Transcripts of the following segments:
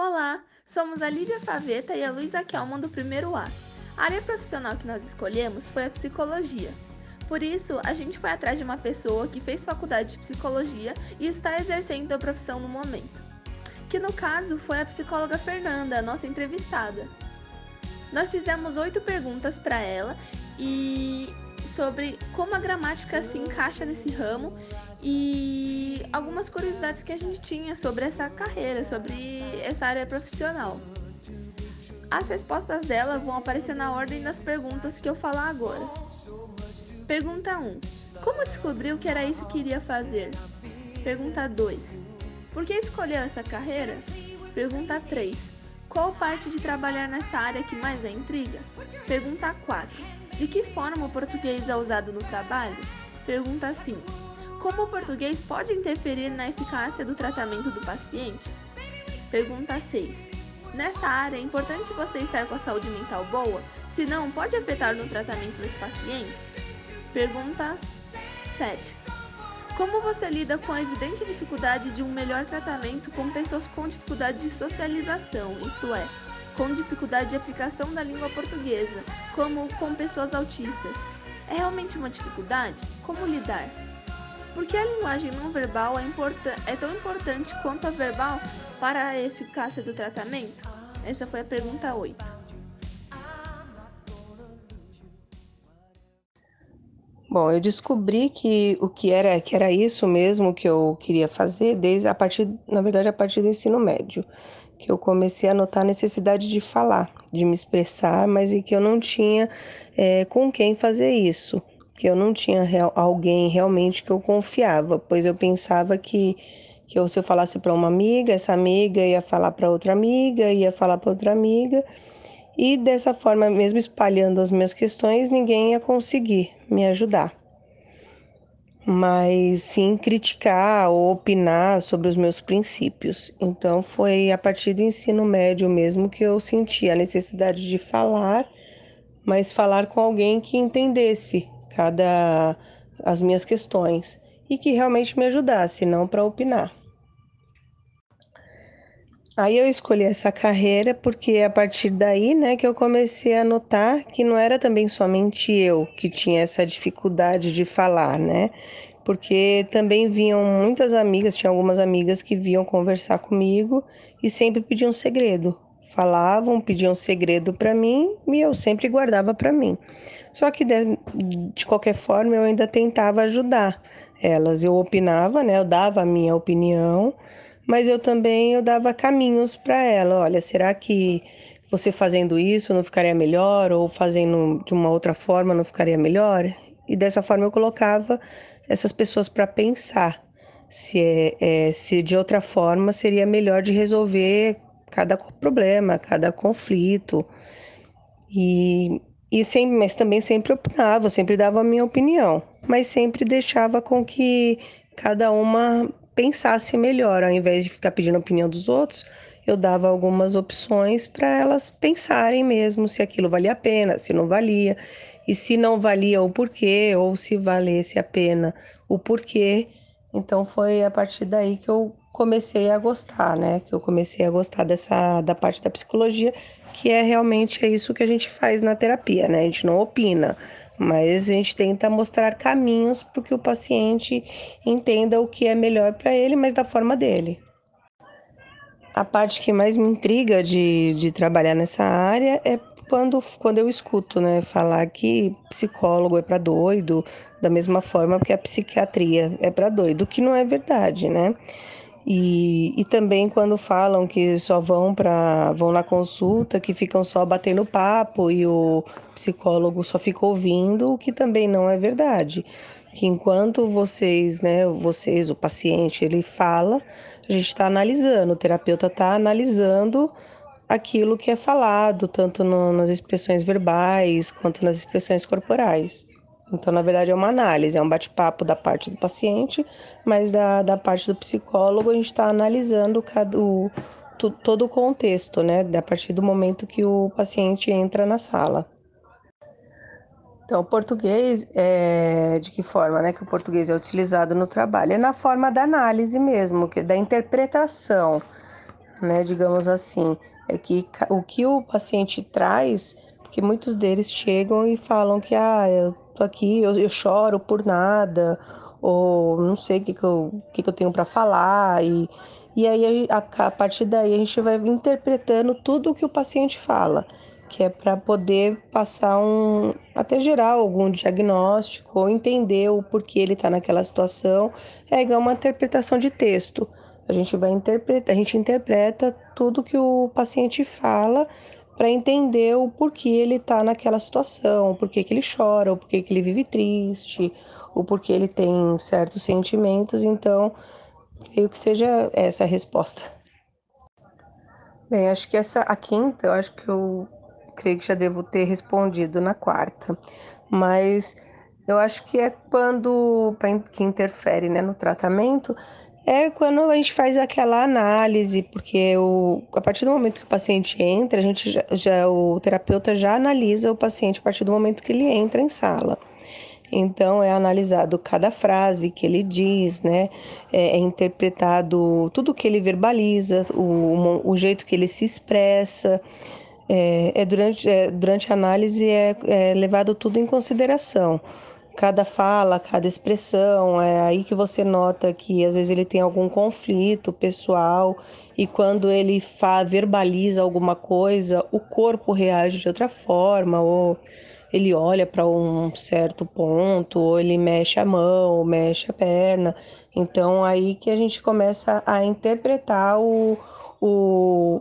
Olá, somos a Lívia Faveta e a Luísa Kelman do primeiro A. A área profissional que nós escolhemos foi a psicologia. Por isso, a gente foi atrás de uma pessoa que fez faculdade de psicologia e está exercendo a profissão no momento. Que no caso foi a psicóloga Fernanda, nossa entrevistada. Nós fizemos oito perguntas para ela e sobre como a gramática se encaixa nesse ramo e algumas curiosidades que a gente tinha sobre essa carreira, sobre essa área profissional. As respostas dela vão aparecer na ordem das perguntas que eu falar agora. Pergunta 1. Como descobriu que era isso que iria fazer? Pergunta 2. Por que escolheu essa carreira? Pergunta 3. Qual parte de trabalhar nessa área que mais a intriga? Pergunta 4. De que forma o português é usado no trabalho? Pergunta 5. Como o português pode interferir na eficácia do tratamento do paciente? Pergunta 6. Nessa área é importante você estar com a saúde mental boa, senão pode afetar no tratamento dos pacientes? Pergunta 7. Como você lida com a evidente dificuldade de um melhor tratamento com pessoas com dificuldade de socialização, isto é, com dificuldade de aplicação da língua portuguesa, como com pessoas autistas? É realmente uma dificuldade? Como lidar? Por que a linguagem não verbal é, é tão importante quanto a verbal para a eficácia do tratamento? Essa foi a pergunta 8. Bom, eu descobri que o que era que era isso mesmo que eu queria fazer desde a partir, na verdade, a partir do ensino médio, que eu comecei a notar a necessidade de falar, de me expressar, mas e que eu não tinha é, com quem fazer isso que eu não tinha real, alguém realmente que eu confiava, pois eu pensava que, que eu, se eu falasse para uma amiga, essa amiga ia falar para outra amiga, ia falar para outra amiga, e dessa forma, mesmo espalhando as minhas questões, ninguém ia conseguir me ajudar. Mas sim criticar ou opinar sobre os meus princípios. Então foi a partir do ensino médio mesmo que eu senti a necessidade de falar, mas falar com alguém que entendesse cada as minhas questões e que realmente me ajudasse, não para opinar. Aí eu escolhi essa carreira porque a partir daí, né, que eu comecei a notar que não era também somente eu que tinha essa dificuldade de falar, né? Porque também vinham muitas amigas, tinha algumas amigas que vinham conversar comigo e sempre pediam segredo. Falavam, pediam segredo para mim e eu sempre guardava para mim. Só que de, de qualquer forma eu ainda tentava ajudar elas. Eu opinava, né? Eu dava a minha opinião, mas eu também eu dava caminhos para ela. Olha, será que você fazendo isso não ficaria melhor ou fazendo de uma outra forma não ficaria melhor? E dessa forma eu colocava essas pessoas para pensar se, é, é, se de outra forma seria melhor de resolver cada problema, cada conflito. E e sempre, mas também sempre opinava, sempre dava a minha opinião, mas sempre deixava com que cada uma pensasse melhor, ao invés de ficar pedindo a opinião dos outros, eu dava algumas opções para elas pensarem mesmo se aquilo valia a pena, se não valia, e se não valia o porquê, ou se valesse a pena o porquê. Então foi a partir daí que eu comecei a gostar, né? Que eu comecei a gostar dessa da parte da psicologia que é realmente é isso que a gente faz na terapia, né? A gente não opina, mas a gente tenta mostrar caminhos para que o paciente entenda o que é melhor para ele, mas da forma dele. A parte que mais me intriga de, de trabalhar nessa área é quando, quando eu escuto, né, falar que psicólogo é para doido, da mesma forma que a psiquiatria é para doido, que não é verdade, né? E, e também quando falam que só vão para vão na consulta, que ficam só batendo papo e o psicólogo só fica ouvindo, o que também não é verdade. Que enquanto vocês, né, vocês, o paciente, ele fala, a gente está analisando, o terapeuta está analisando aquilo que é falado, tanto no, nas expressões verbais quanto nas expressões corporais. Então, na verdade, é uma análise, é um bate-papo da parte do paciente, mas da, da parte do psicólogo a gente está analisando cada, o, todo o contexto, né? A partir do momento que o paciente entra na sala. Então, o português, é, de que forma né, que o português é utilizado no trabalho? É na forma da análise mesmo, que da interpretação. né, digamos assim, é que o que o paciente traz, porque muitos deles chegam e falam que ah, eu tô aqui, eu, eu choro por nada, ou não sei o que, que, eu, que, que eu tenho para falar, e, e aí a, a partir daí a gente vai interpretando tudo o que o paciente fala que é para poder passar um, até gerar algum diagnóstico ou entender o porquê ele está naquela situação, é igual uma interpretação de texto. A gente vai interpretar, a gente interpreta tudo que o paciente fala para entender o porquê ele está naquela situação, o porquê que ele chora, o porquê que ele vive triste, o porquê ele tem certos sentimentos. Então, creio que seja essa a resposta. Bem, acho que essa a quinta, eu acho que eu creio que já devo ter respondido na quarta, mas eu acho que é quando que interfere né, no tratamento é quando a gente faz aquela análise, porque o, a partir do momento que o paciente entra, a gente já, já, o terapeuta já analisa o paciente a partir do momento que ele entra em sala. Então é analisado cada frase que ele diz, né? É, é interpretado tudo que ele verbaliza, o, o jeito que ele se expressa é, é durante, é, durante a análise é, é levado tudo em consideração. Cada fala, cada expressão, é aí que você nota que às vezes ele tem algum conflito pessoal e quando ele fa, verbaliza alguma coisa, o corpo reage de outra forma, ou ele olha para um certo ponto, ou ele mexe a mão, ou mexe a perna. Então aí que a gente começa a interpretar o, o,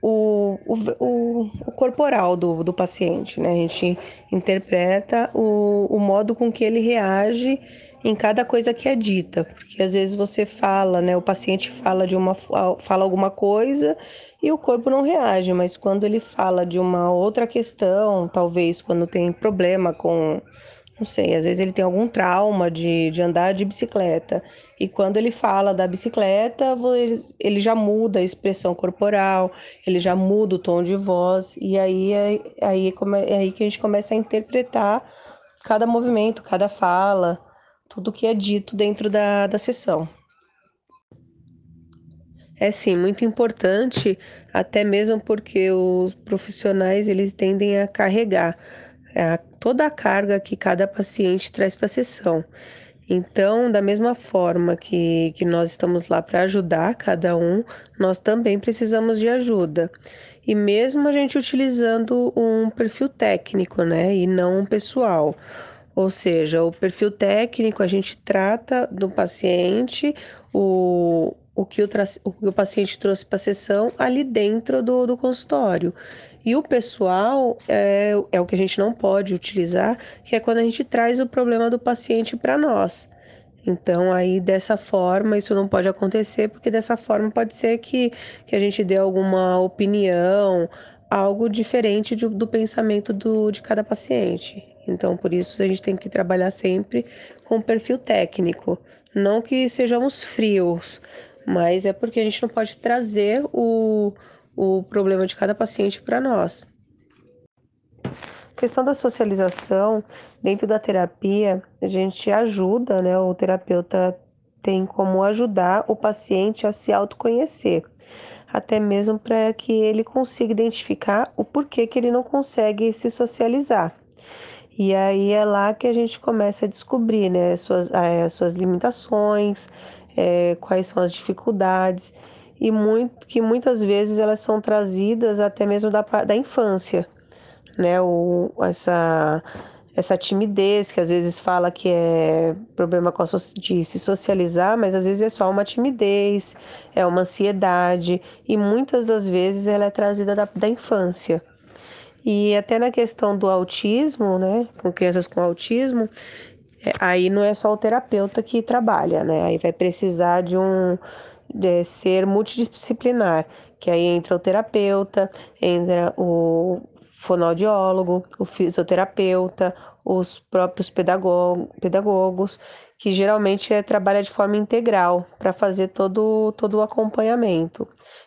o, o, o, corporal do, do paciente, né? A gente interpreta o, o modo com que ele reage em cada coisa que é dita, porque às vezes você fala, né? O paciente fala de uma fala alguma coisa e o corpo não reage, mas quando ele fala de uma outra questão, talvez quando tem problema com não sei, às vezes ele tem algum trauma de, de andar de bicicleta. E quando ele fala da bicicleta, ele, já muda a expressão corporal, ele já muda o tom de voz, e aí aí é aí que a gente começa a interpretar cada movimento, cada fala, tudo que é dito dentro da, da sessão. É sim, muito importante, até mesmo porque os profissionais eles tendem a carregar é, toda a carga que cada paciente traz para a sessão. Então, da mesma forma que, que nós estamos lá para ajudar cada um, nós também precisamos de ajuda. E mesmo a gente utilizando um perfil técnico, né, e não um pessoal. Ou seja, o perfil técnico a gente trata do paciente, o, o, que, o, o que o paciente trouxe para a sessão ali dentro do, do consultório. E o pessoal é, é o que a gente não pode utilizar, que é quando a gente traz o problema do paciente para nós. Então, aí dessa forma, isso não pode acontecer, porque dessa forma pode ser que, que a gente dê alguma opinião, algo diferente do, do pensamento do, de cada paciente. Então, por isso, a gente tem que trabalhar sempre com perfil técnico. Não que sejamos frios, mas é porque a gente não pode trazer o, o problema de cada paciente para nós. A questão da socialização, dentro da terapia, a gente ajuda, né? O terapeuta tem como ajudar o paciente a se autoconhecer, até mesmo para que ele consiga identificar o porquê que ele não consegue se socializar. E aí é lá que a gente começa a descobrir né, suas, as suas limitações, é, quais são as dificuldades e muito, que muitas vezes elas são trazidas até mesmo da, da infância, né? O, essa, essa timidez que às vezes fala que é problema com a, de se socializar, mas às vezes é só uma timidez, é uma ansiedade e muitas das vezes ela é trazida da, da infância. E até na questão do autismo, né, com crianças com autismo, é, aí não é só o terapeuta que trabalha, né? Aí vai precisar de um de ser multidisciplinar, que aí entra o terapeuta, entra o fonoaudiólogo, o fisioterapeuta, os próprios pedagogo, pedagogos, que geralmente é, trabalha de forma integral para fazer todo, todo o acompanhamento.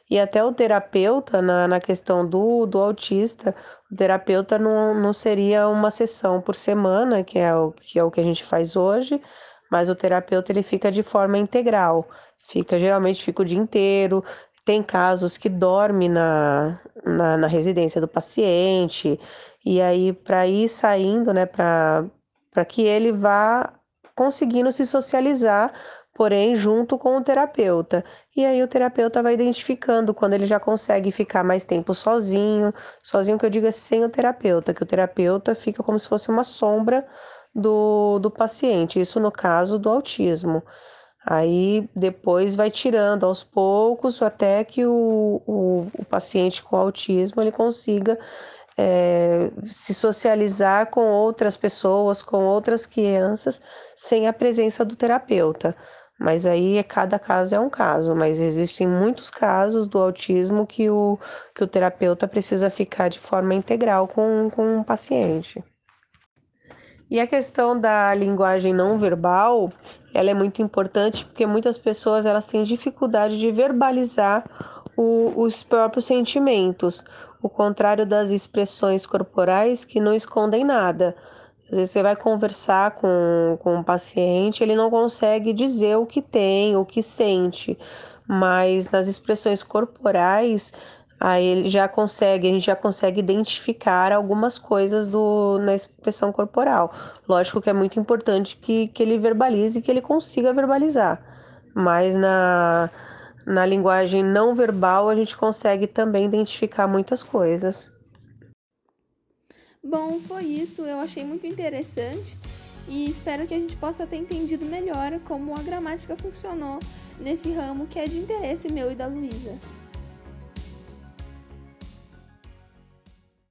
E até o terapeuta, na, na questão do, do autista, o terapeuta não, não seria uma sessão por semana, que é, o, que é o que a gente faz hoje, mas o terapeuta ele fica de forma integral fica geralmente fica o dia inteiro tem casos que dorme na, na, na residência do paciente, e aí para ir saindo, né, para que ele vá conseguindo se socializar, porém junto com o terapeuta. E aí o terapeuta vai identificando quando ele já consegue ficar mais tempo sozinho, sozinho que eu digo é sem o terapeuta, que o terapeuta fica como se fosse uma sombra do, do paciente, isso no caso do autismo. Aí depois vai tirando aos poucos até que o, o, o paciente com autismo ele consiga é, se socializar com outras pessoas, com outras crianças, sem a presença do terapeuta. Mas aí cada caso é um caso, mas existem muitos casos do autismo que o, que o terapeuta precisa ficar de forma integral com, com um paciente. E a questão da linguagem não verbal, ela é muito importante porque muitas pessoas elas têm dificuldade de verbalizar o, os próprios sentimentos, o contrário das expressões corporais que não escondem nada. Às vezes você vai conversar com, com um paciente, ele não consegue dizer o que tem, o que sente, mas nas expressões corporais aí ele já consegue, a gente já consegue identificar algumas coisas do, na expressão corporal. Lógico que é muito importante que, que ele verbalize, que ele consiga verbalizar, mas na, na linguagem não verbal a gente consegue também identificar muitas coisas. Bom, foi isso. Eu achei muito interessante e espero que a gente possa ter entendido melhor como a gramática funcionou nesse ramo que é de interesse meu e da Luísa.